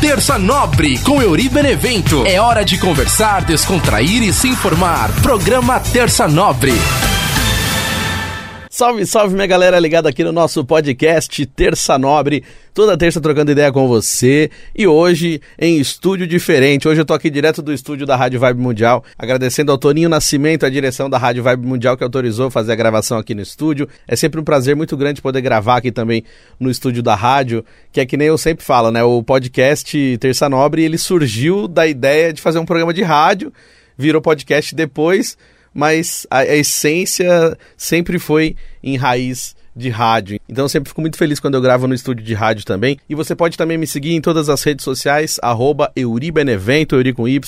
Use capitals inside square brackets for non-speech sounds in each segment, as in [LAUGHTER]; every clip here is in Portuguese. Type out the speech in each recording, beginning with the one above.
Terça Nobre com Euri Benevento. É hora de conversar, descontrair e se informar. Programa Terça Nobre. Salve, salve minha galera ligada aqui no nosso podcast Terça Nobre. Toda terça trocando ideia com você e hoje em estúdio diferente. Hoje eu tô aqui direto do estúdio da Rádio Vibe Mundial, agradecendo ao Toninho Nascimento, a direção da Rádio Vibe Mundial que autorizou fazer a gravação aqui no estúdio. É sempre um prazer muito grande poder gravar aqui também no estúdio da rádio, que é que nem eu sempre falo, né? O podcast Terça Nobre, ele surgiu da ideia de fazer um programa de rádio, virou podcast depois mas a, a essência sempre foi em raiz de rádio. Então eu sempre fico muito feliz quando eu gravo no estúdio de rádio também. E você pode também me seguir em todas as redes sociais, arroba Euribenevento, Euri com Y,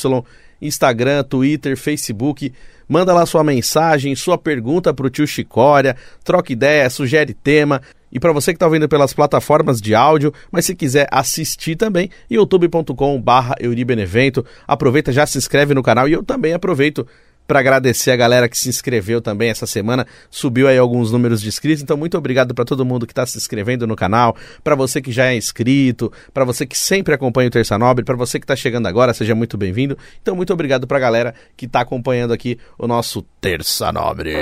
Instagram, Twitter, Facebook. Manda lá sua mensagem, sua pergunta para o tio Chicória, troca ideia, sugere tema. E para você que está ouvindo pelas plataformas de áudio, mas se quiser assistir também, youtube.com/barra Euribenevento. Aproveita, já se inscreve no canal e eu também aproveito para agradecer a galera que se inscreveu também essa semana. Subiu aí alguns números de inscritos, então muito obrigado para todo mundo que está se inscrevendo no canal, para você que já é inscrito, para você que sempre acompanha o Terça Nobre, para você que está chegando agora, seja muito bem-vindo. Então muito obrigado para a galera que está acompanhando aqui o nosso Terça Nobre.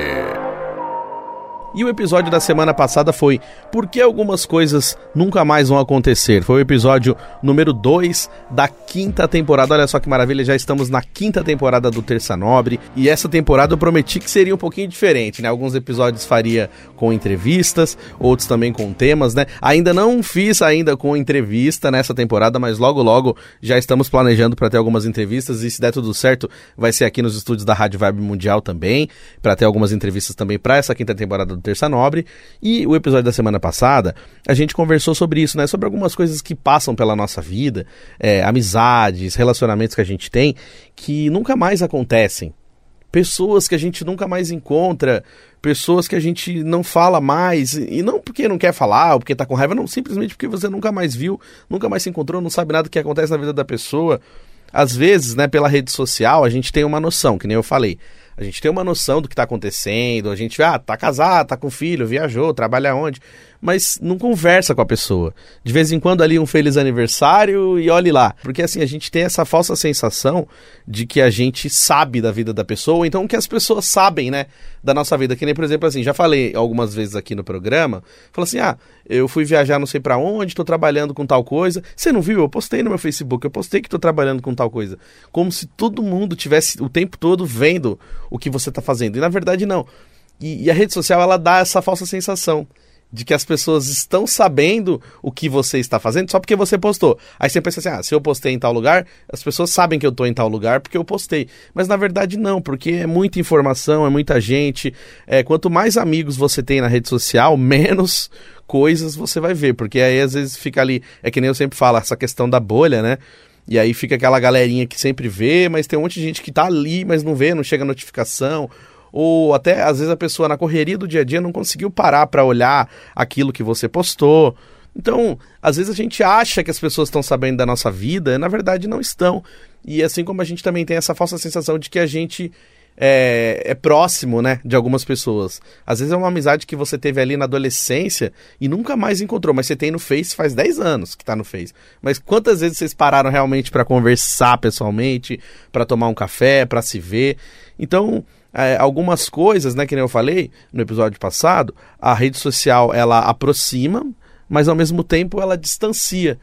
E o episódio da semana passada foi Por que algumas coisas nunca mais vão acontecer? Foi o episódio número 2 da quinta temporada. Olha só que maravilha, já estamos na quinta temporada do Terça Nobre. E essa temporada eu prometi que seria um pouquinho diferente, né? Alguns episódios faria com entrevistas, outros também com temas, né? Ainda não fiz ainda com entrevista nessa temporada, mas logo logo já estamos planejando para ter algumas entrevistas e se der tudo certo, vai ser aqui nos estúdios da Rádio Vibe Mundial também, para ter algumas entrevistas também para essa quinta temporada Terça Nobre. E o episódio da semana passada, a gente conversou sobre isso, né? Sobre algumas coisas que passam pela nossa vida, é, amizades, relacionamentos que a gente tem, que nunca mais acontecem. Pessoas que a gente nunca mais encontra, pessoas que a gente não fala mais, e não porque não quer falar ou porque tá com raiva, não, simplesmente porque você nunca mais viu, nunca mais se encontrou, não sabe nada do que acontece na vida da pessoa. Às vezes, né, pela rede social, a gente tem uma noção, que nem eu falei. A gente tem uma noção do que está acontecendo, a gente ah, tá casado, tá com filho, viajou, trabalha onde, mas não conversa com a pessoa. De vez em quando ali um feliz aniversário e olhe lá. Porque assim, a gente tem essa falsa sensação de que a gente sabe da vida da pessoa, então que as pessoas sabem, né, da nossa vida. Que nem, por exemplo, assim, já falei algumas vezes aqui no programa, falou assim, ah, eu fui viajar não sei para onde, tô trabalhando com tal coisa. Você não viu? Eu postei no meu Facebook, eu postei que tô trabalhando com tal coisa. Como se todo mundo tivesse o tempo todo vendo o que você está fazendo. E na verdade não. E, e, a rede social ela dá essa falsa sensação de que as pessoas estão sabendo o que você está fazendo só porque você postou. Aí você pensa assim: ah, se eu postei em tal lugar, as pessoas sabem que eu estou em tal lugar porque eu postei. Mas na verdade não, porque é muita informação, é muita gente. É, quanto mais amigos você tem na rede social, [LAUGHS] menos coisas você vai ver. Porque aí às vezes fica ali, é que nem eu sempre falo, essa questão da bolha, né? E aí fica aquela galerinha que sempre vê, mas tem um monte de gente que tá ali, mas não vê, não chega notificação. Ou até às vezes a pessoa na correria do dia a dia não conseguiu parar para olhar aquilo que você postou. Então, às vezes a gente acha que as pessoas estão sabendo da nossa vida, na verdade não estão. E assim como a gente também tem essa falsa sensação de que a gente é, é, próximo, né, de algumas pessoas. Às vezes é uma amizade que você teve ali na adolescência e nunca mais encontrou, mas você tem no Face faz 10 anos que tá no Face. Mas quantas vezes vocês pararam realmente para conversar pessoalmente, para tomar um café, para se ver? Então, é, algumas coisas, né, que nem eu falei no episódio passado, a rede social ela aproxima, mas ao mesmo tempo ela distancia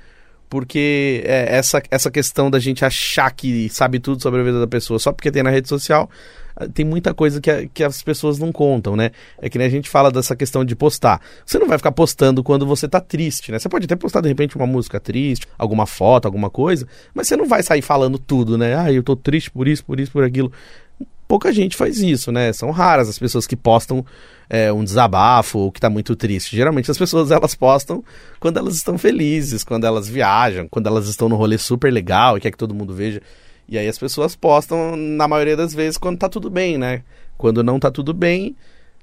porque é, essa, essa questão da gente achar que sabe tudo sobre a vida da pessoa só porque tem na rede social, ah, tem muita coisa que, a, que as pessoas não contam, né? É que nem a gente fala dessa questão de postar. Você não vai ficar postando quando você tá triste, né? Você pode até postar de repente uma música triste, alguma foto, alguma coisa, mas você não vai sair falando tudo, né? Ah, eu tô triste por isso, por isso, por aquilo. Pouca gente faz isso, né? São raras as pessoas que postam é, um desabafo ou que está muito triste. Geralmente as pessoas elas postam quando elas estão felizes, quando elas viajam, quando elas estão no rolê super legal e quer que todo mundo veja. E aí as pessoas postam, na maioria das vezes, quando tá tudo bem, né? Quando não tá tudo bem,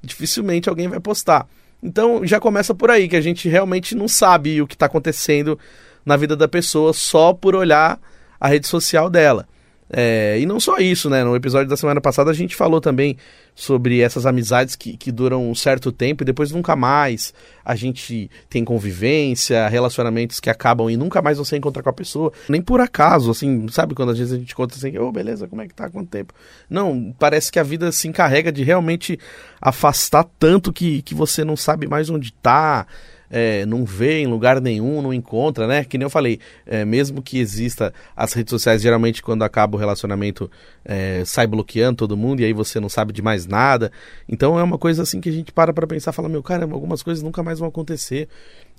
dificilmente alguém vai postar. Então já começa por aí, que a gente realmente não sabe o que está acontecendo na vida da pessoa só por olhar a rede social dela. É, e não só isso, né? No episódio da semana passada a gente falou também sobre essas amizades que, que duram um certo tempo e depois nunca mais. A gente tem convivência, relacionamentos que acabam e nunca mais você encontra com a pessoa. Nem por acaso, assim, sabe quando às vezes a gente conta assim, ô, oh, beleza, como é que tá? Quanto tempo? Não, parece que a vida se encarrega de realmente afastar tanto que, que você não sabe mais onde tá é, não vê em lugar nenhum, não encontra, né? Que nem eu falei, é, mesmo que exista as redes sociais, geralmente quando acaba o relacionamento é, sai bloqueando todo mundo e aí você não sabe de mais nada. Então é uma coisa assim que a gente para pra pensar, fala, meu caramba, algumas coisas nunca mais vão acontecer.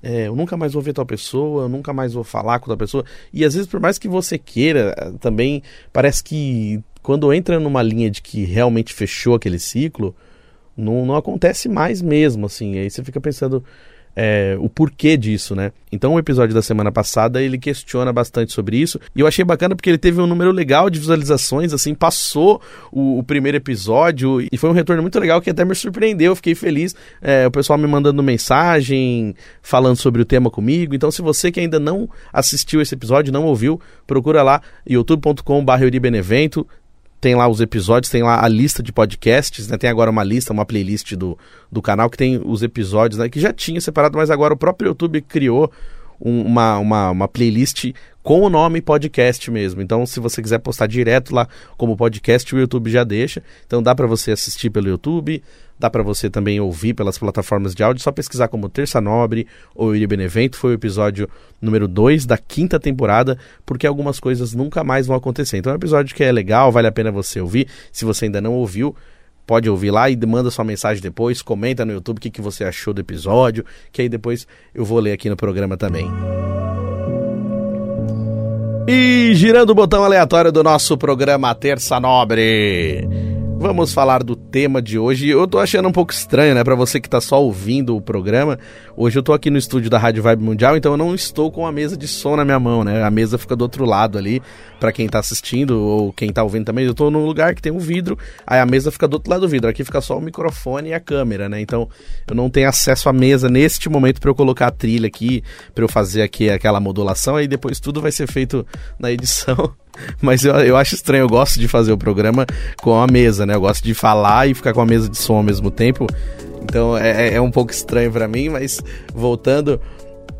É, eu nunca mais vou ver tal pessoa, eu nunca mais vou falar com tal pessoa. E às vezes, por mais que você queira, também parece que quando entra numa linha de que realmente fechou aquele ciclo, não, não acontece mais mesmo, assim. Aí você fica pensando, é, o porquê disso, né? Então o episódio da semana passada ele questiona bastante sobre isso e eu achei bacana porque ele teve um número legal de visualizações, assim, passou o, o primeiro episódio e foi um retorno muito legal que até me surpreendeu, eu fiquei feliz. É, o pessoal me mandando mensagem, falando sobre o tema comigo. Então se você que ainda não assistiu esse episódio, não ouviu, procura lá youtube.com/benevento tem lá os episódios, tem lá a lista de podcasts, né? Tem agora uma lista, uma playlist do, do canal que tem os episódios, né? Que já tinha separado, mas agora o próprio YouTube criou um, uma, uma, uma playlist com o nome podcast mesmo. Então, se você quiser postar direto lá como podcast, o YouTube já deixa. Então, dá para você assistir pelo YouTube, dá para você também ouvir pelas plataformas de áudio. Só pesquisar como Terça Nobre ou Iri Benevento. Foi o episódio número 2 da quinta temporada, porque algumas coisas nunca mais vão acontecer. Então, é um episódio que é legal, vale a pena você ouvir. Se você ainda não ouviu, pode ouvir lá e manda sua mensagem depois, comenta no YouTube o que, que você achou do episódio, que aí depois eu vou ler aqui no programa também. E girando o botão aleatório do nosso programa Terça Nobre. Vamos falar do tema de hoje. Eu tô achando um pouco estranho, né, para você que tá só ouvindo o programa. Hoje eu tô aqui no estúdio da Rádio Vibe Mundial, então eu não estou com a mesa de som na minha mão, né? A mesa fica do outro lado ali, para quem tá assistindo ou quem tá ouvindo também. Eu tô num lugar que tem um vidro, aí a mesa fica do outro lado do vidro. Aqui fica só o microfone e a câmera, né? Então eu não tenho acesso à mesa neste momento para eu colocar a trilha aqui, para eu fazer aqui aquela modulação, aí depois tudo vai ser feito na edição. [LAUGHS] Mas eu, eu acho estranho, eu gosto de fazer o programa com a mesa, né? Eu gosto de falar e ficar com a mesa de som ao mesmo tempo. Então é, é, é um pouco estranho para mim, mas voltando,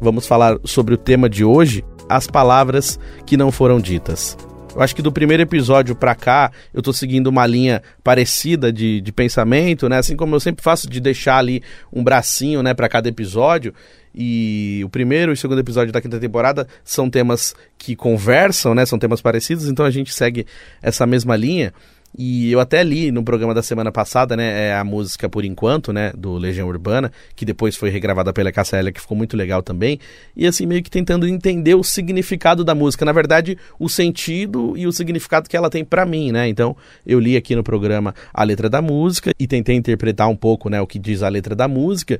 vamos falar sobre o tema de hoje: as palavras que não foram ditas. Eu acho que do primeiro episódio para cá, eu tô seguindo uma linha parecida de, de pensamento, né? Assim como eu sempre faço de deixar ali um bracinho, né, para cada episódio. E o primeiro e o segundo episódio da quinta temporada são temas que conversam, né? São temas parecidos, então a gente segue essa mesma linha. E eu até li no programa da semana passada, né, é a música Por Enquanto, né, do Legião Urbana, que depois foi regravada pela Cassia que ficou muito legal também. E assim, meio que tentando entender o significado da música. Na verdade, o sentido e o significado que ela tem para mim, né. Então, eu li aqui no programa a letra da música e tentei interpretar um pouco, né, o que diz a letra da música.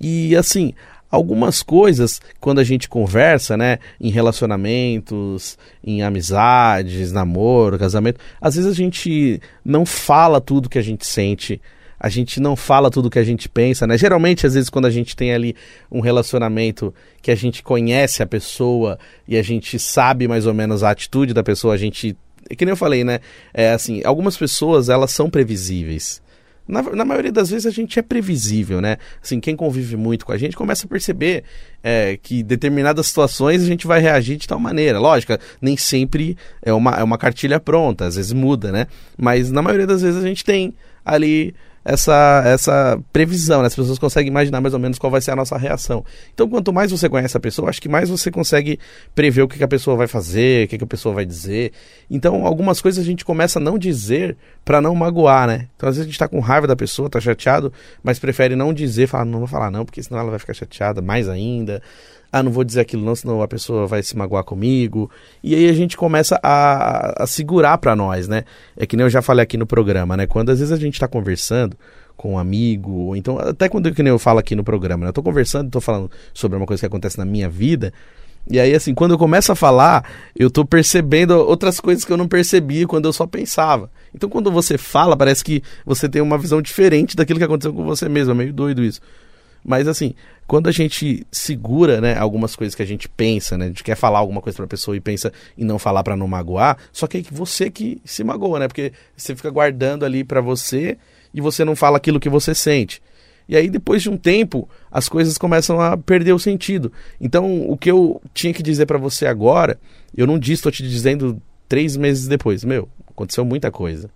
E assim, algumas coisas quando a gente conversa, né, em relacionamentos, em amizades, namoro, casamento, às vezes a gente não fala tudo que a gente sente, a gente não fala tudo que a gente pensa, né? Geralmente, às vezes, quando a gente tem ali um relacionamento que a gente conhece a pessoa e a gente sabe mais ou menos a atitude da pessoa, a gente. Que nem eu falei, né? É assim, algumas pessoas elas são previsíveis. Na, na, maioria das vezes a gente é previsível, né? Assim, quem convive muito com a gente começa a perceber é, que determinadas situações a gente vai reagir de tal maneira. Lógico, nem sempre é uma, é uma cartilha pronta, às vezes muda, né? Mas na maioria das vezes a gente tem ali essa, essa previsão, né? As pessoas conseguem imaginar mais ou menos qual vai ser a nossa reação. Então, quanto mais você conhece a pessoa, acho que mais você consegue prever o que, que a pessoa vai fazer, o que, que a pessoa vai dizer. Então, algumas coisas a gente começa a não dizer para não magoar, né? Então, às vezes a gente tá com raiva da pessoa, tá chateado, mas prefere não dizer, falar, não vou falar não, porque senão ela vai ficar chateada mais ainda ah, não vou dizer aquilo não, senão a pessoa vai se magoar comigo. E aí a gente começa a, a segurar para nós, né? É que nem eu já falei aqui no programa, né? Quando às vezes a gente tá conversando com um amigo, ou então, até quando que nem eu falo aqui no programa, né? Eu tô conversando, tô falando sobre uma coisa que acontece na minha vida, e aí, assim, quando eu começo a falar, eu tô percebendo outras coisas que eu não percebia quando eu só pensava. Então, quando você fala, parece que você tem uma visão diferente daquilo que aconteceu com você mesmo. É meio doido isso. Mas assim, quando a gente segura, né, algumas coisas que a gente pensa, né, a gente quer falar alguma coisa pra pessoa e pensa em não falar para não magoar, só que é você que se magoa, né? Porque você fica guardando ali para você e você não fala aquilo que você sente. E aí, depois de um tempo, as coisas começam a perder o sentido. Então, o que eu tinha que dizer para você agora, eu não disse, estou te dizendo três meses depois. Meu, aconteceu muita coisa.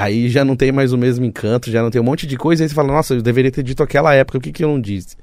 Aí já não tem mais o mesmo encanto, já não tem um monte de coisa. Aí você fala, nossa, eu deveria ter dito aquela época, o que, que eu não disse?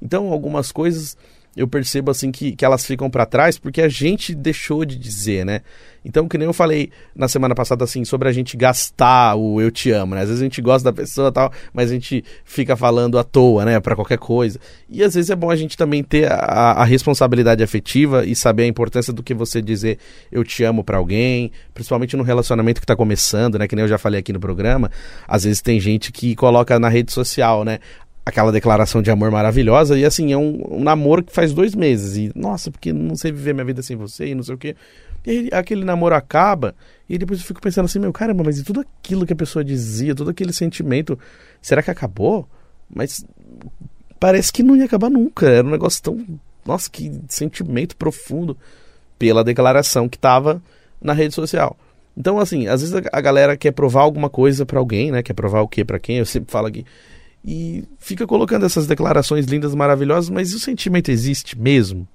Então, algumas coisas eu percebo assim que, que elas ficam para trás porque a gente deixou de dizer, né? Então, que nem eu falei na semana passada assim sobre a gente gastar o eu te amo, né? Às vezes a gente gosta da pessoa tal, mas a gente fica falando à toa, né, para qualquer coisa. E às vezes é bom a gente também ter a, a responsabilidade afetiva e saber a importância do que você dizer eu te amo para alguém, principalmente no relacionamento que tá começando, né, que nem eu já falei aqui no programa. Às vezes tem gente que coloca na rede social, né? Aquela declaração de amor maravilhosa. E assim, é um, um, namoro que faz dois meses. E, nossa, porque não sei viver minha vida sem você e não sei o quê. E aí, aquele namoro acaba. E depois eu fico pensando assim, meu caramba, mas e tudo aquilo que a pessoa dizia, todo aquele sentimento, será que acabou? Mas parece que não ia acabar nunca. Era um negócio tão. Nossa, que sentimento profundo pela declaração que tava na rede social. Então, assim, às vezes a galera quer provar alguma coisa para alguém, né? Quer provar o que para quem? Eu sempre falo aqui e fica colocando essas declarações lindas, maravilhosas, mas o sentimento existe mesmo?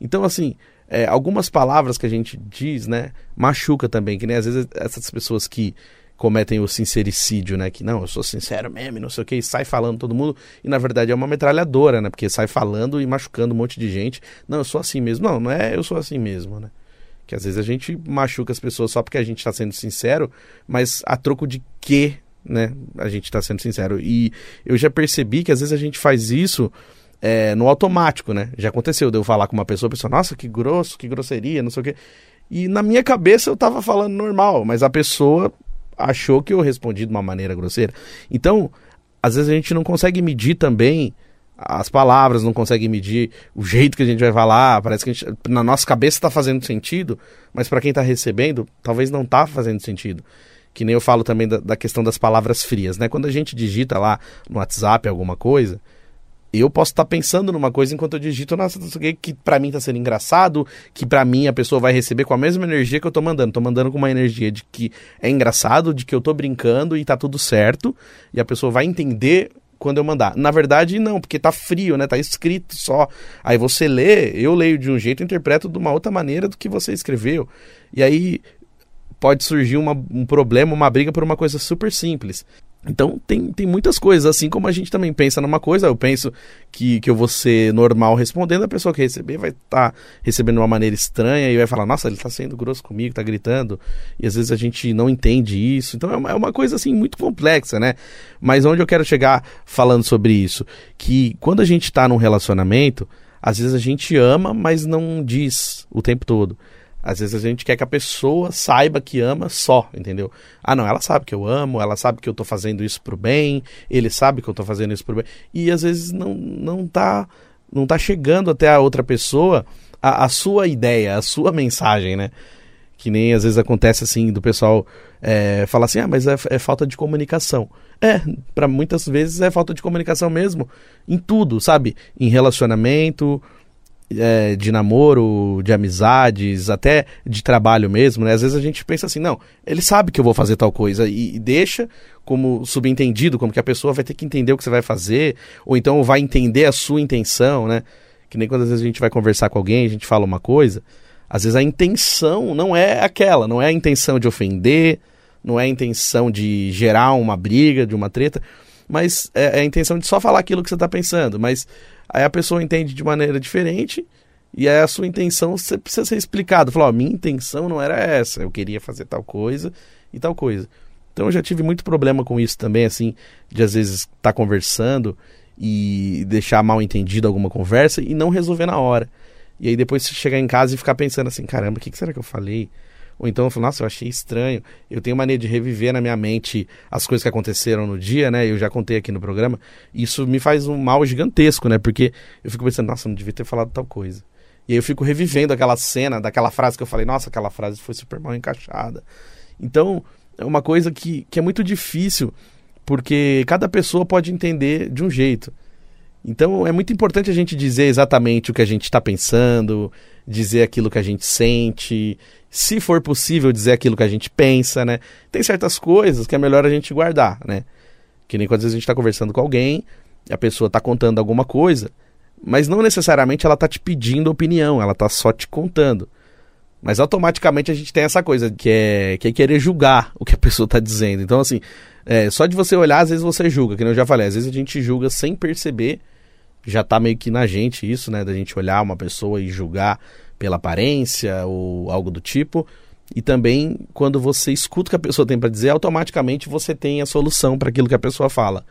Então, assim, é, algumas palavras que a gente diz, né, machuca também, que nem às vezes essas pessoas que cometem o sincericídio, né, que não, eu sou sincero mesmo, não sei o que, e sai falando todo mundo, e na verdade é uma metralhadora, né, porque sai falando e machucando um monte de gente. Não, eu sou assim mesmo. Não, não é eu sou assim mesmo, né. Que às vezes a gente machuca as pessoas só porque a gente está sendo sincero, mas a troco de quê né? A gente está sendo sincero. E eu já percebi que às vezes a gente faz isso é, no automático, né? Já aconteceu de eu falar com uma pessoa, a pessoa, nossa, que grosso, que grosseria, não sei o quê. E na minha cabeça eu tava falando normal, mas a pessoa achou que eu respondi de uma maneira grosseira. Então, às vezes a gente não consegue medir também as palavras, não consegue medir o jeito que a gente vai falar. Parece que gente, na nossa cabeça está fazendo sentido, mas para quem está recebendo, talvez não tá fazendo sentido que nem eu falo também da, da, questão das palavras frias, né? Quando a gente digita lá no WhatsApp alguma coisa, eu posso estar tá pensando numa coisa enquanto eu digito, que para mim tá sendo engraçado, que para mim a pessoa vai receber com a mesma energia que eu tô mandando. Tô mandando com uma energia de que é engraçado, de que eu tô brincando e tá tudo certo, e a pessoa vai entender quando eu mandar. Na verdade, não, porque tá frio, né? Tá escrito só. Aí você lê, eu leio de um jeito interpreto de uma outra maneira do que você escreveu. E aí pode surgir uma, um problema, uma briga por uma coisa super simples. Então tem, tem muitas coisas, assim como a gente também pensa numa coisa, eu penso que, que eu vou ser normal respondendo, a pessoa que receber vai estar tá recebendo de uma maneira estranha e vai falar, nossa, ele está sendo grosso comigo, está gritando, e às vezes a gente não entende isso, então é uma, é uma coisa assim muito complexa, né? Mas onde eu quero chegar falando sobre isso? Que quando a gente está num relacionamento, às vezes a gente ama, mas não diz o tempo todo. Às vezes a gente quer que a pessoa saiba que ama só, entendeu? Ah, não, ela sabe que eu amo, ela sabe que eu tô fazendo isso pro bem, ele sabe que eu tô fazendo isso pro bem. E às vezes não, não tá não tá chegando até a outra pessoa a, a sua ideia, a sua mensagem, né? Que nem às vezes acontece assim do pessoal é, falar assim, ah, mas é, é falta de comunicação. É, para muitas vezes é falta de comunicação mesmo, em tudo, sabe? Em relacionamento, é, de namoro, de amizades, até de trabalho mesmo, né? Às vezes a gente pensa assim, não, ele sabe que eu vou fazer tal coisa e, e, deixa como subentendido, como que a pessoa vai ter que entender o que você vai fazer, ou então vai entender a sua intenção, né? Que nem quando às vezes a gente vai conversar com alguém, a gente fala uma coisa, às vezes a intenção não é aquela, não é a intenção de ofender, não é a intenção de gerar uma briga, de uma treta, mas é, é a intenção de só falar aquilo que você está pensando, mas Aí a pessoa entende de maneira diferente e aí a sua intenção precisa ser explicado. Falar, ó, minha intenção não era essa, eu queria fazer tal coisa e tal coisa. Então eu já tive muito problema com isso também, assim, de às vezes estar tá conversando e deixar mal entendido alguma conversa e não resolver na hora. E aí depois você chegar em casa e ficar pensando assim, caramba, o que, que será que eu falei? Ou então eu falo, nossa, eu achei estranho. Eu tenho maneira de reviver na minha mente as coisas que aconteceram no dia, né? Eu já contei aqui no programa. Isso me faz um mal gigantesco, né? Porque eu fico pensando, nossa, não devia ter falado tal coisa. E aí eu fico revivendo aquela cena, daquela frase que eu falei, nossa, aquela frase foi super mal encaixada. Então, é uma coisa que, que é muito difícil, porque cada pessoa pode entender de um jeito. Então é muito importante a gente dizer exatamente o que a gente está pensando, dizer aquilo que a gente sente, se for possível dizer aquilo que a gente pensa, né? Tem certas coisas que é melhor a gente guardar, né? Que nem quando a gente está conversando com alguém, a pessoa está contando alguma coisa, mas não necessariamente ela está te pedindo opinião, ela está só te contando. Mas automaticamente a gente tem essa coisa que é, que é querer julgar o que a pessoa está dizendo. Então, assim, é, só de você olhar, às vezes você julga, que eu já falei, às vezes a gente julga sem perceber já tá meio que na gente isso, né? Da gente olhar uma pessoa e julgar pela aparência ou algo do tipo. E também, quando você escuta o que a pessoa tem para dizer, automaticamente você tem a solução para aquilo que a pessoa fala.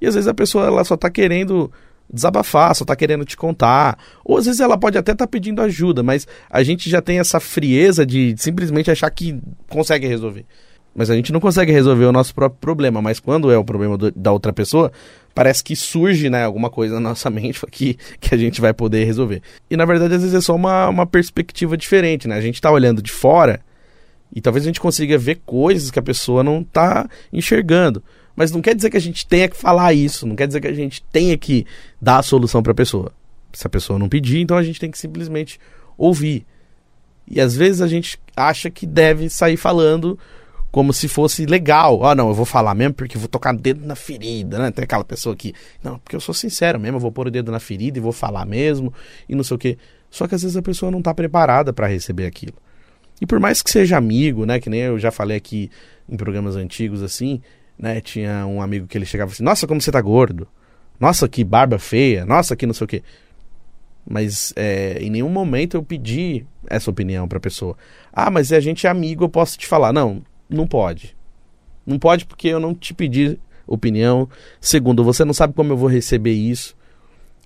E às vezes a pessoa ela só tá querendo desabafar, só tá querendo te contar. Ou às vezes ela pode até estar tá pedindo ajuda, mas a gente já tem essa frieza de simplesmente achar que consegue resolver. Mas a gente não consegue resolver o nosso próprio problema. Mas quando é o problema do, da outra pessoa, parece que surge né, alguma coisa na nossa [LAUGHS] mente que, que a gente vai poder resolver. E na verdade, às vezes é só uma, uma perspectiva diferente, né? A gente está olhando de fora e talvez a gente consiga ver coisas que a pessoa não está enxergando. Mas não quer dizer que a gente tenha que falar isso, não quer dizer que a gente tenha que dar a solução para a pessoa. Se a pessoa não pedir, então a gente tem que simplesmente ouvir. E às vezes a gente acha que deve sair falando como se fosse legal. Ah, não, eu vou falar mesmo porque vou tocar o dedo na ferida, né? Tem aquela pessoa que, não, porque eu sou sincero mesmo, eu vou pôr o dedo na ferida e vou falar mesmo e não sei o quê. Só que às vezes a pessoa não está preparada para receber aquilo. E por mais que seja amigo, né, que nem eu já falei aqui em programas antigos assim, né, tinha um amigo que ele chegava assim: "Nossa, como você tá gordo. Nossa, que barba feia. Nossa, que não sei o quê". Mas é, em nenhum momento eu pedi essa opinião para a pessoa. Ah, mas a gente é amigo, eu posso te falar. Não, não pode. Não pode porque eu não te pedi opinião. Segundo, você não sabe como eu vou receber isso.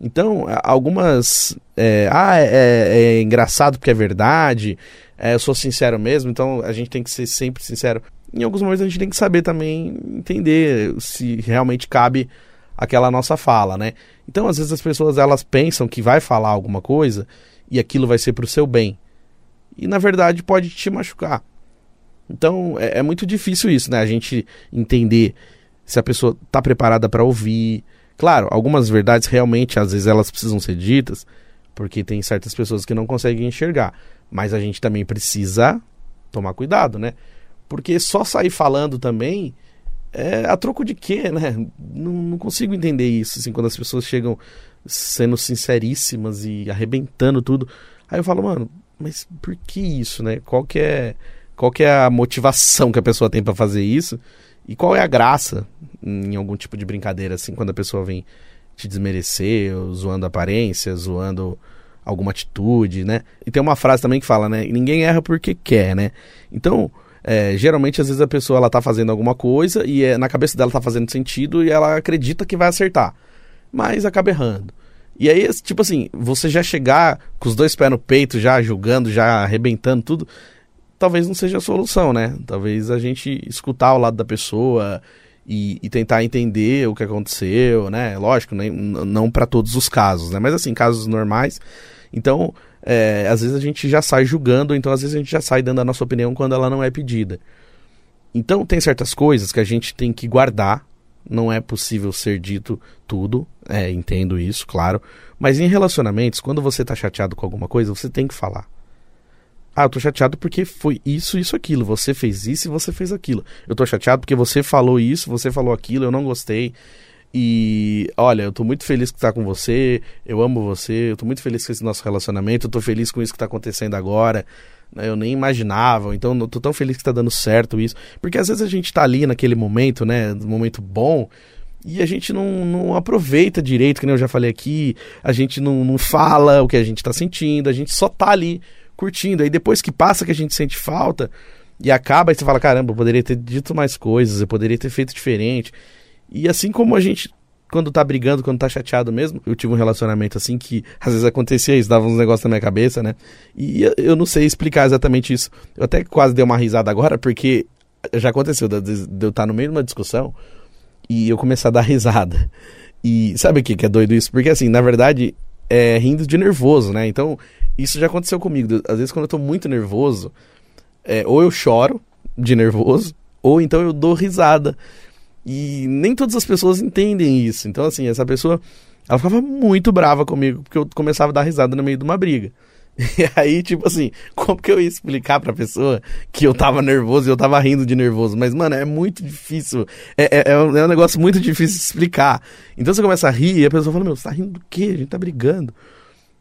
Então, algumas. É, ah, é, é, é, engraçado porque é verdade. É, eu sou sincero mesmo, então a gente tem que ser sempre sincero. Em alguns momentos a gente tem que saber também entender se realmente cabe aquela nossa fala, né? Então, às vezes as pessoas elas pensam que vai falar alguma coisa e aquilo vai ser para o seu bem. E na verdade pode te machucar. Então é, é muito difícil isso, né? A gente entender se a pessoa está preparada para ouvir. Claro, algumas verdades realmente, às vezes, elas precisam ser ditas, porque tem certas pessoas que não conseguem enxergar. Mas a gente também precisa tomar cuidado, né? Porque só sair falando também é a troco de quê, né? Não, não consigo entender isso, assim, quando as pessoas chegam sendo sinceríssimas e arrebentando tudo. Aí eu falo, mano, mas por que isso, né? Qual que é qual que é a motivação que a pessoa tem para fazer isso e qual é a graça em algum tipo de brincadeira assim quando a pessoa vem te desmerecer, zoando aparência, zoando alguma atitude, né? E tem uma frase também que fala, né? Ninguém erra porque quer, né? Então, é, geralmente às vezes a pessoa ela tá fazendo alguma coisa e é, na cabeça dela tá fazendo sentido e ela acredita que vai acertar, mas acaba errando. E aí, tipo assim, você já chegar com os dois pés no peito, já julgando, já arrebentando tudo, talvez não seja a solução, né? Talvez a gente escutar o lado da pessoa e, e tentar entender o que aconteceu, né? Lógico, nem, não para todos os casos, né? Mas assim, casos normais. Então, é, às vezes a gente já sai julgando, então às vezes a gente já sai dando a nossa opinião quando ela não é pedida. Então, tem certas coisas que a gente tem que guardar. Não é possível ser dito tudo, é, entendo isso, claro. Mas em relacionamentos, quando você tá chateado com alguma coisa, você tem que falar. Ah, eu tô chateado porque foi isso, isso, aquilo. Você fez isso e você fez aquilo. Eu tô chateado porque você falou isso, você falou aquilo, eu não gostei. E olha, eu tô muito feliz que tá com você, eu amo você, eu tô muito feliz com esse nosso relacionamento, eu tô feliz com isso que tá acontecendo agora. Né? Eu nem imaginava, então eu tô tão feliz que tá dando certo isso. Porque às vezes a gente tá ali naquele momento, né? momento bom, e a gente não, não aproveita direito, que nem eu já falei aqui, a gente não, não fala o que a gente tá sentindo, a gente só tá ali curtindo. Aí depois que passa que a gente sente falta e acaba, aí você fala: caramba, eu poderia ter dito mais coisas, eu poderia ter feito diferente. E assim como a gente, quando tá brigando, quando tá chateado mesmo, eu tive um relacionamento assim que às vezes acontecia isso, dava uns negócios na minha cabeça, né? E eu não sei explicar exatamente isso. Eu até quase dei uma risada agora, porque já aconteceu de eu estar tá no meio de uma discussão e eu começar a dar [LAUGHS] risada. E sabe o que, que é doido isso? Porque assim, na verdade, é rindo de nervoso, né? Então, isso já aconteceu comigo. Às vezes, quando eu tô muito nervoso, é, ou eu choro de nervoso, ou então eu dou risada. E nem todas as pessoas entendem isso. Então, assim, essa pessoa ela ficava muito brava comigo, porque eu começava a dar risada no meio de uma briga. [LAUGHS] E aí, tipo assim, como que eu ia explicar pra pessoa que eu tava nervoso e eu tava rindo de nervoso? Mas, mano, é muito difícil. É, é, é, um, é um negócio muito difícil de explicar. Então você começa a rir e a pessoa fala: Meu, você tá rindo do quê? A gente tá brigando.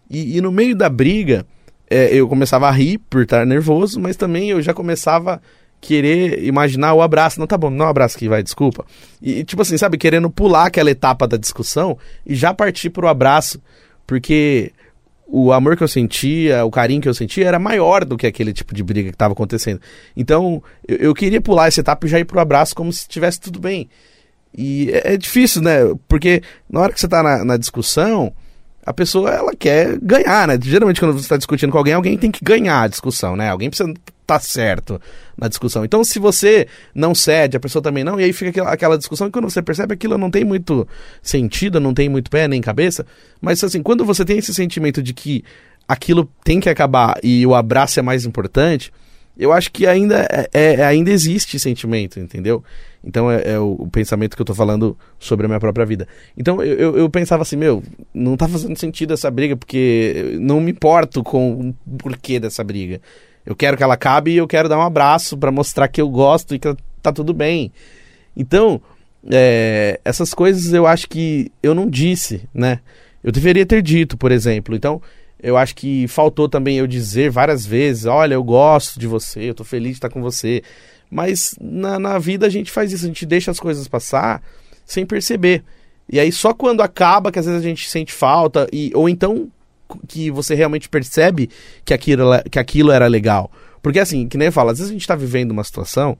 E, e no meio da briga, é, eu começava a rir por estar nervoso, mas também eu já começava querer imaginar o abraço. Não, tá bom, não é abraço que vai, desculpa. E, tipo assim, sabe, querendo pular aquela etapa da discussão e já partir pro abraço. Porque o amor que eu sentia, o carinho que eu sentia era maior do que aquele tipo de briga que estava acontecendo. Então, eu, eu, queria pular essa etapa e já ir pro abraço como se estivesse tudo bem. E é, é, difícil, né? Porque na hora que você está na, na, discussão, a pessoa ela quer ganhar, né? Geralmente quando você está discutindo com alguém, alguém tem que ganhar a discussão, né? Alguém precisa tá certo na discussão. Então, se você não cede, a pessoa também não, e aí fica aquela, aquela discussão e quando você percebe aquilo não tem muito sentido, não tem muito pé nem cabeça. Mas assim, quando você tem esse sentimento de que aquilo tem que acabar e o abraço é mais importante, eu acho que ainda, é, é ainda existe sentimento, entendeu? Então é, é o, o, pensamento que eu tô falando sobre a minha própria vida. Então eu, eu, eu, pensava assim, meu, não tá fazendo sentido essa briga, porque não me importo com o porquê dessa briga. Eu quero que ela acabe e eu quero dar um abraço para mostrar que eu gosto e que tá tudo bem. Então, é, essas coisas eu acho que eu não disse, né? Eu deveria ter dito, por exemplo. Então, eu acho que faltou também eu dizer várias vezes: olha, eu gosto de você, eu tô feliz de estar com você. Mas na, na vida a gente faz isso, a gente deixa as coisas passar sem perceber. E aí só quando acaba que às vezes a gente sente falta, e, ou então que você realmente percebe que aquilo, que aquilo era legal. Porque assim, que nem eu falo, às vezes a gente tá vivendo uma situação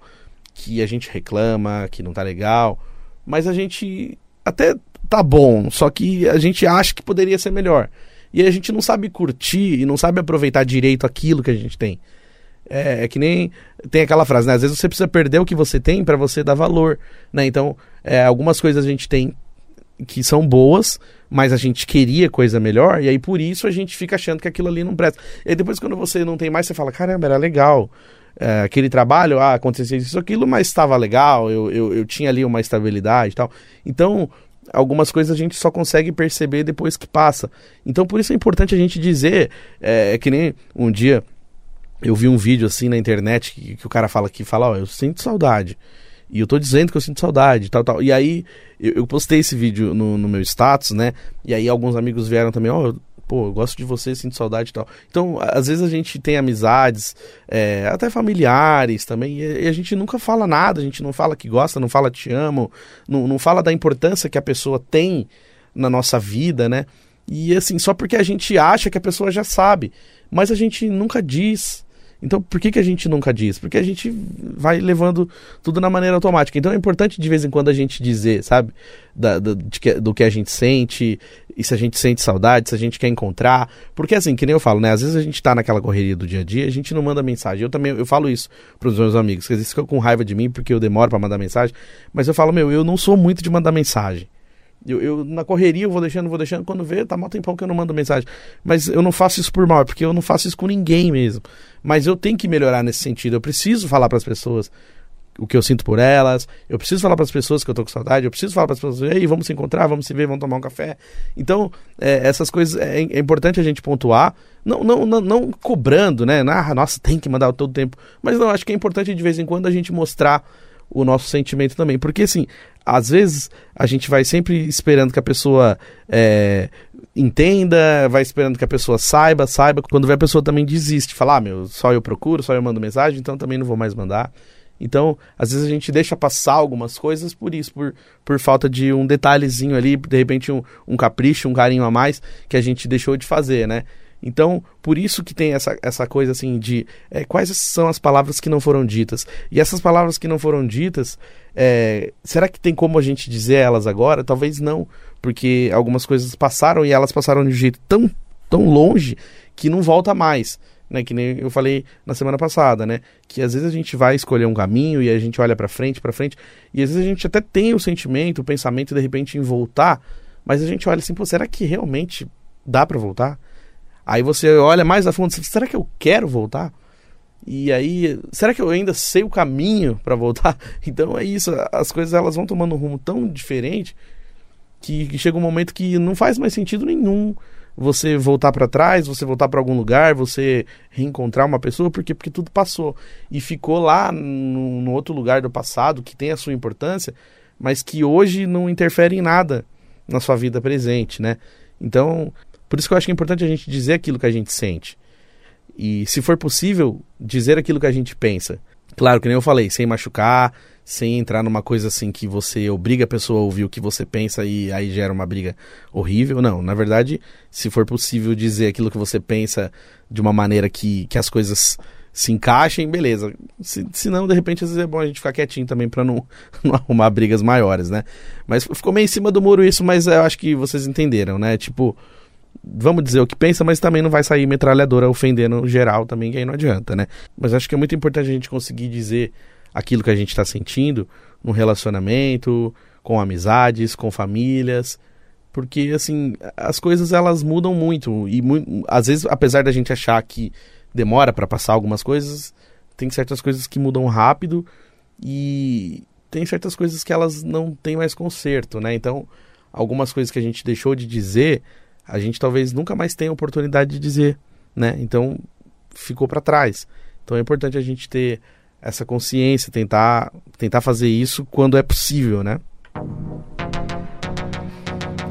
que a gente reclama, que não tá legal, mas a gente até tá bom, só que a gente acha que poderia ser melhor. E a gente não sabe curtir e não sabe aproveitar direito aquilo que a gente tem. É, é que nem tem aquela frase, né? Às vezes você precisa perder o que você tem para você dar valor, né? Então, é, algumas coisas a gente tem que são boas, mas a gente queria coisa melhor, e aí por isso a gente fica achando que aquilo ali não presta. E depois, quando você não tem mais, você fala: caramba, era legal. É, aquele trabalho, ah, aconteceu isso, aquilo, mas estava legal, eu, eu, eu tinha ali uma estabilidade e tal. Então, algumas coisas a gente só consegue perceber depois que passa. Então, por isso é importante a gente dizer, é, é que nem um dia eu vi um vídeo assim na internet que, que o cara fala que fala, ó, eu sinto saudade. E eu tô dizendo que eu sinto saudade, tal, tal. E aí, eu, eu postei esse vídeo no, no, meu status, né? E aí alguns amigos vieram também, ó, oh, pô, eu gosto de você, sinto saudade e tal. Então, às vezes a gente tem amizades, é, até familiares também, e, e, a gente nunca fala nada, a gente não fala que gosta, não fala te amo, não, não fala da importância que a pessoa tem na nossa vida, né? E assim, só porque a gente acha que a pessoa já sabe, mas a gente nunca diz. Então, por que, que a gente nunca diz? Porque a gente vai levando tudo na maneira automática. Então, é importante de vez em quando a gente dizer, sabe? Da, da, que, do que a gente sente, e se a gente sente saudade, se a gente quer encontrar. Porque, assim, que nem eu falo, né? Às vezes a gente tá naquela correria do dia a dia, a gente não manda mensagem. Eu também eu falo isso pros meus amigos, que eles ficam com raiva de mim porque eu demoro para mandar mensagem. Mas eu falo, meu, eu não sou muito de mandar mensagem. Eu, eu, na correria eu vou deixando, vou deixando, quando vê, tá mal tempão que eu não mando mensagem. Mas eu não faço isso por mal, é porque eu não faço isso com ninguém mesmo. Mas eu tenho que melhorar nesse sentido. Eu preciso falar para as pessoas o que eu sinto por elas. Eu preciso falar para as pessoas que eu tô com saudade. Eu preciso falar para as pessoas, ei, vamos se encontrar, vamos se ver, vamos tomar um café. Então, é, essas coisas é, é, importante a gente pontuar. Não, não, não, não cobrando, né? Ah, nossa, tem que mandar todo tempo. Mas não, acho que é importante de vez em quando a gente mostrar o nosso sentimento também. Porque, assim, às vezes a gente vai sempre esperando que a pessoa é, entenda, vai esperando que a pessoa saiba, saiba. Quando vê a pessoa também desiste, fala, ah, meu, só eu procuro, só eu mando mensagem, então também não vou mais mandar. Então, às vezes a gente deixa passar algumas coisas por isso, por, por falta de um detalhezinho ali, de repente um, um capricho, um carinho a mais que a gente deixou de fazer, né? Então, por isso que tem essa, essa coisa assim de é, quais são as palavras que não foram ditas. E essas palavras que não foram ditas, é, será que tem como a gente dizer elas agora? Talvez não, porque algumas coisas passaram e elas passaram de um jeito tão, tão longe que não volta mais. Né, que nem eu falei na semana passada, né? Que às vezes a gente vai escolher um caminho e a gente olha para frente, para frente, e às vezes a gente até tem o sentimento, o pensamento de repente em voltar, mas a gente olha assim, pô, será que realmente dá para voltar? Aí você olha mais a fundo, será que eu quero voltar? E aí, será que eu ainda sei o caminho para voltar? [LAUGHS] Então é isso, as coisas elas vão tomando um rumo tão diferente que, que chega um momento que não faz mais sentido nenhum você voltar para trás, você voltar para algum lugar, você reencontrar uma pessoa, porque porque tudo passou e ficou lá no, no, outro lugar do passado que tem a sua importância, mas que hoje não interfere em nada na sua vida presente, né? Então, por isso que eu acho que é importante a gente dizer aquilo que a gente sente. E, se for possível, dizer aquilo que a gente pensa. Claro, que nem eu falei, sem machucar, sem entrar numa coisa assim que você obriga a pessoa a ouvir o que você pensa e aí gera uma briga horrível. Não, na verdade, se for possível dizer aquilo que você pensa de uma maneira que, que as coisas se encaixem, beleza. Se, se não, de repente, às vezes é bom a gente ficar quietinho também para não, [LAUGHS] não arrumar brigas maiores, né? Mas ficou meio em cima do muro isso, mas eu acho que vocês entenderam, né? Tipo, vamos dizer o que pensa, mas também não vai sair metralhadora ofendendo geral também, que aí não adianta, né? Mas acho que é muito importante a gente conseguir dizer aquilo que a gente está sentindo no relacionamento, com amizades, com famílias, porque assim as coisas elas mudam muito e mu às vezes apesar da gente achar que demora para passar algumas coisas, tem certas coisas que mudam rápido e tem certas coisas que elas não têm mais conserto, né? Então algumas coisas que a gente deixou de dizer, a gente talvez nunca mais tenha oportunidade de dizer, né? Então ficou para trás. Então é importante a gente ter essa consciência, tentar, tentar fazer isso quando é possível, né?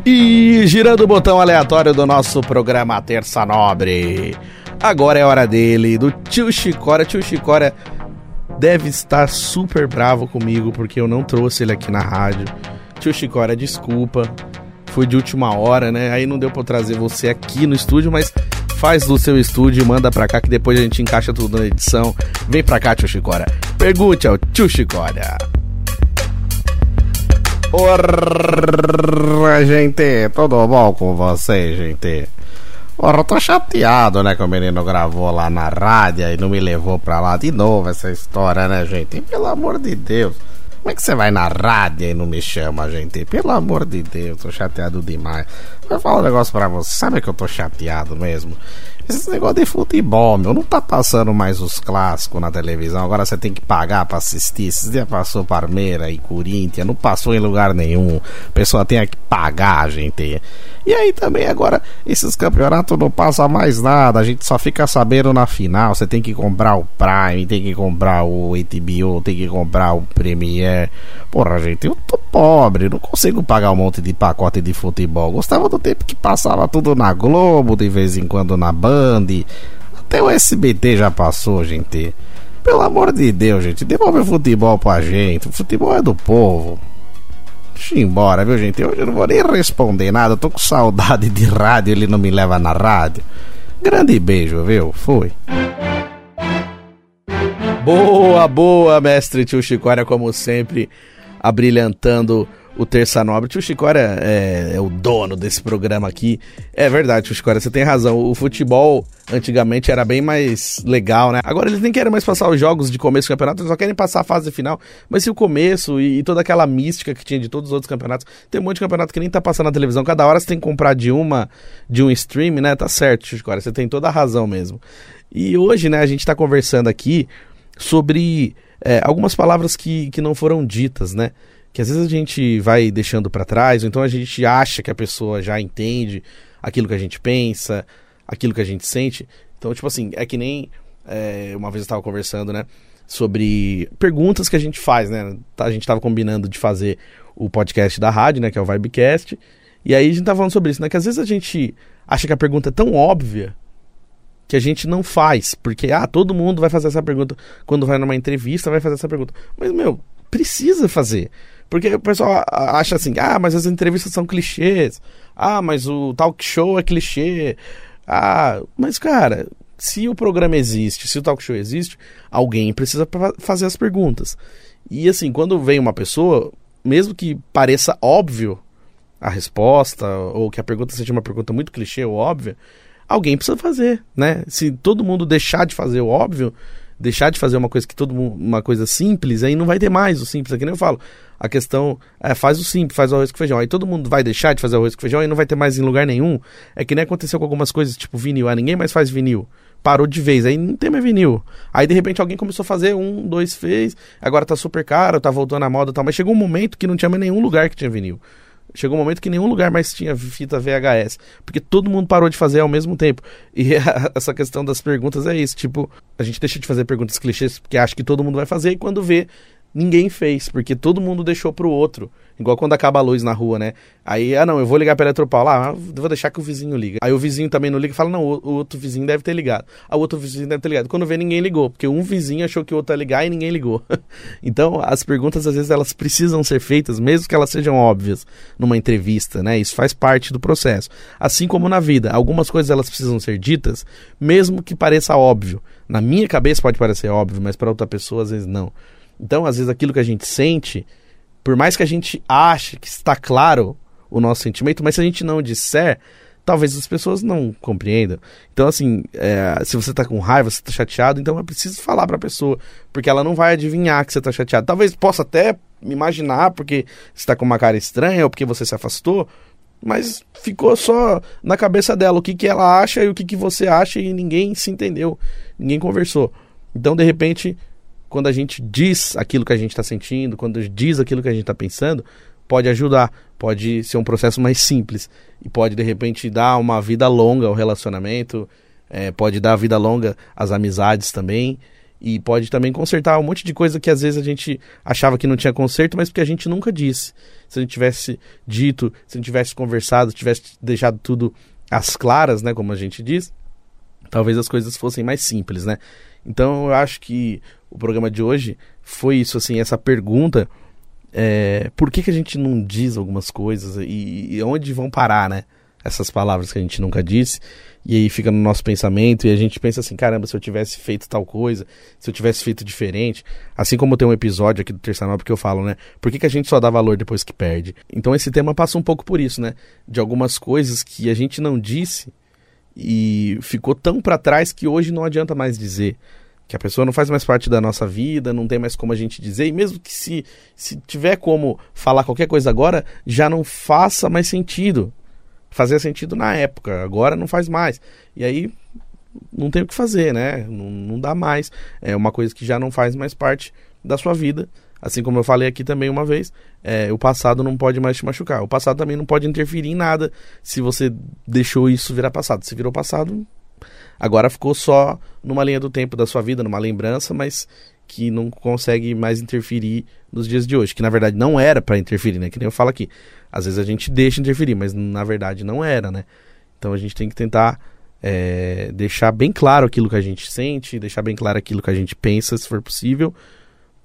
E girando o botão aleatório do nosso programa Terça Nobre. Agora é hora dele, do tio Chicória. Tio Chicória deve estar super bravo comigo porque eu não trouxe ele aqui na rádio. Tio Chicória, desculpa. Foi de última hora, né? Aí não deu pra trazer você aqui no estúdio, mas faz do seu estúdio e manda pra cá que depois a gente encaixa tudo na edição. Vem pra cá, tio Chicória. Pergunte ao tio Chicória. Ora, gente, tudo bom com vocês, gente? Ora, eu tô chateado, né, que o menino gravou lá na rádio e não me levou pra lá de novo essa história, né, gente? Pelo amor de Deus. Como é que você vai na rádio e não me chama, gente? Pelo amor de Deus, tô chateado demais. Vou falar um negócio pra você. Sabe que eu tô chateado mesmo? Esse negócio de futebol, meu, não tá passando mais os clássicos na televisão. Agora você tem que pagar pra assistir. Esses dias passou Parmeira e Corinthians, não passou em lugar nenhum. A pessoa tem que pagar, gente. E aí também agora esses campeonatos não passa mais nada. A gente só fica sabendo na final. Você tem que comprar o Prime, tem que comprar o HBO, tem que comprar o Premiere. Porra, gente, eu tô pobre, não consigo pagar um monte de pacote de futebol. Gostava do tempo que passava tudo na Globo, de vez em quando na Band até o SBT já passou, gente. Pelo amor de Deus, gente, devolve o futebol pra gente. O futebol é do povo. Deixa eu ir embora, viu, gente? Hoje eu não vou nem responder nada. Eu tô com saudade de rádio, ele não me leva na rádio. Grande beijo, viu? Fui. Boa, boa, mestre Tio Chicória, como sempre, abrilhantando o Terça Nobre. Tio Chicória é, é, o dono desse programa aqui. É verdade, Tio Chicória, você tem razão. O futebol antigamente era bem mais legal, né? Agora eles nem querem mais passar os jogos de começo do campeonato, eles só querem passar a fase final. Mas se o começo e, e, toda aquela mística que tinha de todos os outros campeonatos, tem um monte de campeonato que nem tá passando na televisão. Cada hora você tem que comprar de uma, de um stream, né? Tá certo, Tio Chicória, você tem toda a razão mesmo. E hoje, né, a gente tá conversando aqui sobre é, algumas palavras que, que não foram ditas, né? Que às vezes a gente vai deixando para trás, ou então a gente acha que a pessoa já entende aquilo que a gente pensa, aquilo que a gente sente. Então, tipo assim, é que nem é, uma vez eu estava conversando, né, sobre perguntas que a gente faz, né? Tá, a gente estava combinando de fazer o podcast da rádio, né, que é o Vibecast, e aí a gente tava falando sobre isso, né, que às vezes a gente acha que a pergunta é tão óbvia que a gente não faz, porque ah, todo mundo vai fazer essa pergunta quando vai numa entrevista, vai fazer essa pergunta. Mas meu, precisa fazer. Porque o pessoal acha assim, ah, mas as entrevistas são clichês. Ah, mas o talk show é clichê. Ah, mas cara, se o programa existe, se o talk show existe, alguém precisa fazer as perguntas. E assim, quando vem uma pessoa, mesmo que pareça óbvio a resposta, ou que a pergunta seja uma pergunta muito clichê ou óbvia, alguém precisa fazer, né? Se todo mundo deixar de fazer o óbvio, deixar de fazer uma coisa que todo mundo, uma coisa simples, aí não vai ter mais o simples. É que nem eu falo. A questão é faz o simples, faz o arroz com feijão. Aí todo mundo vai deixar de fazer arroz com feijão e não vai ter mais em lugar nenhum. É que nem aconteceu com algumas coisas, tipo vinil. Ah, ninguém mais faz vinil. Parou de vez, aí não tem mais vinil. Aí de repente alguém começou a fazer um, dois, fez. Agora tá super caro, tá voltando à moda e tal. Mas chegou um momento que não tinha mais nenhum lugar que tinha vinil. Chegou um momento que nenhum lugar mais tinha fita VHS, porque todo mundo parou de fazer ao mesmo tempo. E [LAUGHS] essa questão das perguntas é isso, tipo, a gente deixa de fazer perguntas clichês porque acha que todo mundo vai fazer e quando vê, ninguém fez, porque todo mundo deixou pro outro. Igual quando acaba a luz na rua, né? Aí, ah não, eu vou ligar pra Eletropau lá, ah, vou deixar que o vizinho liga. Aí o vizinho também não liga e fala, não, o, outro vizinho deve ter ligado. Ah, o outro vizinho deve ter ligado. Quando vê, ninguém ligou, porque um vizinho achou que o outro ia ligar e ninguém ligou. [LAUGHS] então, as perguntas, às vezes, elas precisam ser feitas, mesmo que elas sejam óbvias numa entrevista, né? Isso faz parte do processo. Assim como na vida, algumas coisas elas precisam ser ditas, mesmo que pareça óbvio. Na minha cabeça pode parecer óbvio, mas para outra pessoa, às vezes, não. Então, às vezes, aquilo que a gente sente por mais que a gente ache que está claro o nosso sentimento, mas se a gente não disser, talvez as pessoas não compreendam. Então, assim, é, se você está com raiva, você está chateado, então é preciso falar para a pessoa, porque ela não vai adivinhar que você está chateado. Talvez possa até imaginar porque você está com uma cara estranha ou porque você se afastou, mas ficou só na cabeça dela o que, que ela acha e o que, que você acha e ninguém se entendeu, ninguém conversou. Então, de repente, quando a gente diz aquilo que a gente está sentindo, quando diz aquilo que a gente está pensando, pode ajudar, pode ser um processo mais simples e pode de repente dar uma vida longa ao relacionamento, é, pode dar vida longa às amizades também e pode também consertar um monte de coisa que às vezes a gente achava que não tinha conserto, mas porque a gente nunca disse. Se a gente tivesse dito, se a gente tivesse conversado, tivesse deixado tudo às claras, né, como a gente diz, talvez as coisas fossem mais simples, né? Então eu acho que o programa de hoje foi isso, assim, essa pergunta. É, por que, que a gente não diz algumas coisas e, e onde vão parar, né? Essas palavras que a gente nunca disse, e aí fica no nosso pensamento, e a gente pensa assim: caramba, se eu tivesse feito tal coisa, se eu tivesse feito diferente. Assim como tem um episódio aqui do Terça Nova que eu falo, né? Por que, que a gente só dá valor depois que perde? Então esse tema passa um pouco por isso, né? De algumas coisas que a gente não disse e ficou tão para trás que hoje não adianta mais dizer que a pessoa não faz mais parte da nossa vida, não tem mais como a gente dizer, e mesmo que se, se tiver como falar qualquer coisa agora, já não faça mais sentido. Fazia sentido na época, agora não faz mais. E aí não tem o que fazer, né? Não, não dá mais. É uma coisa que já não faz mais parte da sua vida. Assim como eu falei aqui também uma vez, é, o passado não pode mais te machucar. O passado também não pode interferir em nada se você deixou isso virar passado. Se virou passado, Agora ficou só numa linha do tempo da sua vida, numa lembrança, mas que não consegue mais interferir nos dias de hoje, que na verdade não era para interferir, né? Que nem eu falo aqui. Às vezes a gente deixa interferir, mas na verdade não era, né? Então a gente tem que tentar é, deixar bem claro aquilo que a gente sente, deixar bem claro aquilo que a gente pensa, se for possível,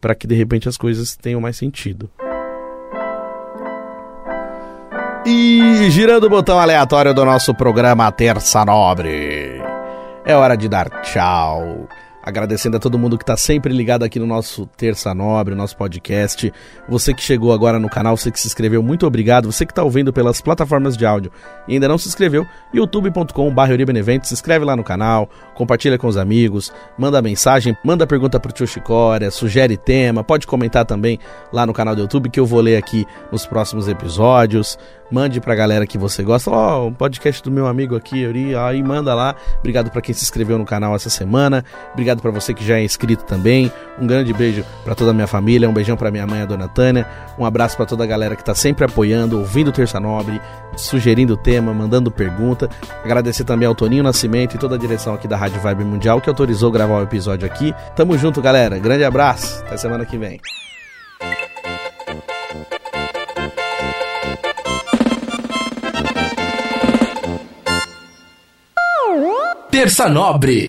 para que de repente as coisas tenham mais sentido. E girando o botão aleatório do nosso programa Terça Nobre. É hora de dar tchau. Agradecendo a todo mundo que está sempre ligado aqui no nosso Terça Nobre, nosso podcast. Você que chegou agora no canal, você que se inscreveu, muito obrigado. Você que está ouvindo pelas plataformas de áudio e ainda não se inscreveu, youtube.com.br se inscreve lá no canal, compartilha com os amigos, manda mensagem, manda pergunta pro tio Chicória, sugere tema, pode comentar também lá no canal do YouTube que eu vou ler aqui nos próximos episódios. Mande pra galera que você gosta. Ó, oh, um podcast do meu amigo aqui, Yuri, aí manda lá. Obrigado para quem se inscreveu no canal essa semana. Obrigado para você que já é inscrito também. Um grande beijo para toda a minha família, um beijão para minha mãe, a dona Tânia. Um abraço para toda a galera que tá sempre apoiando, ouvindo Terça Nobre, sugerindo tema, mandando pergunta. Agradecer também ao Toninho Nascimento e toda a direção aqui da Rádio Vibe Mundial que autorizou gravar o episódio aqui. Tamo junto, galera. Grande abraço. Até semana que vem. Terça Nobre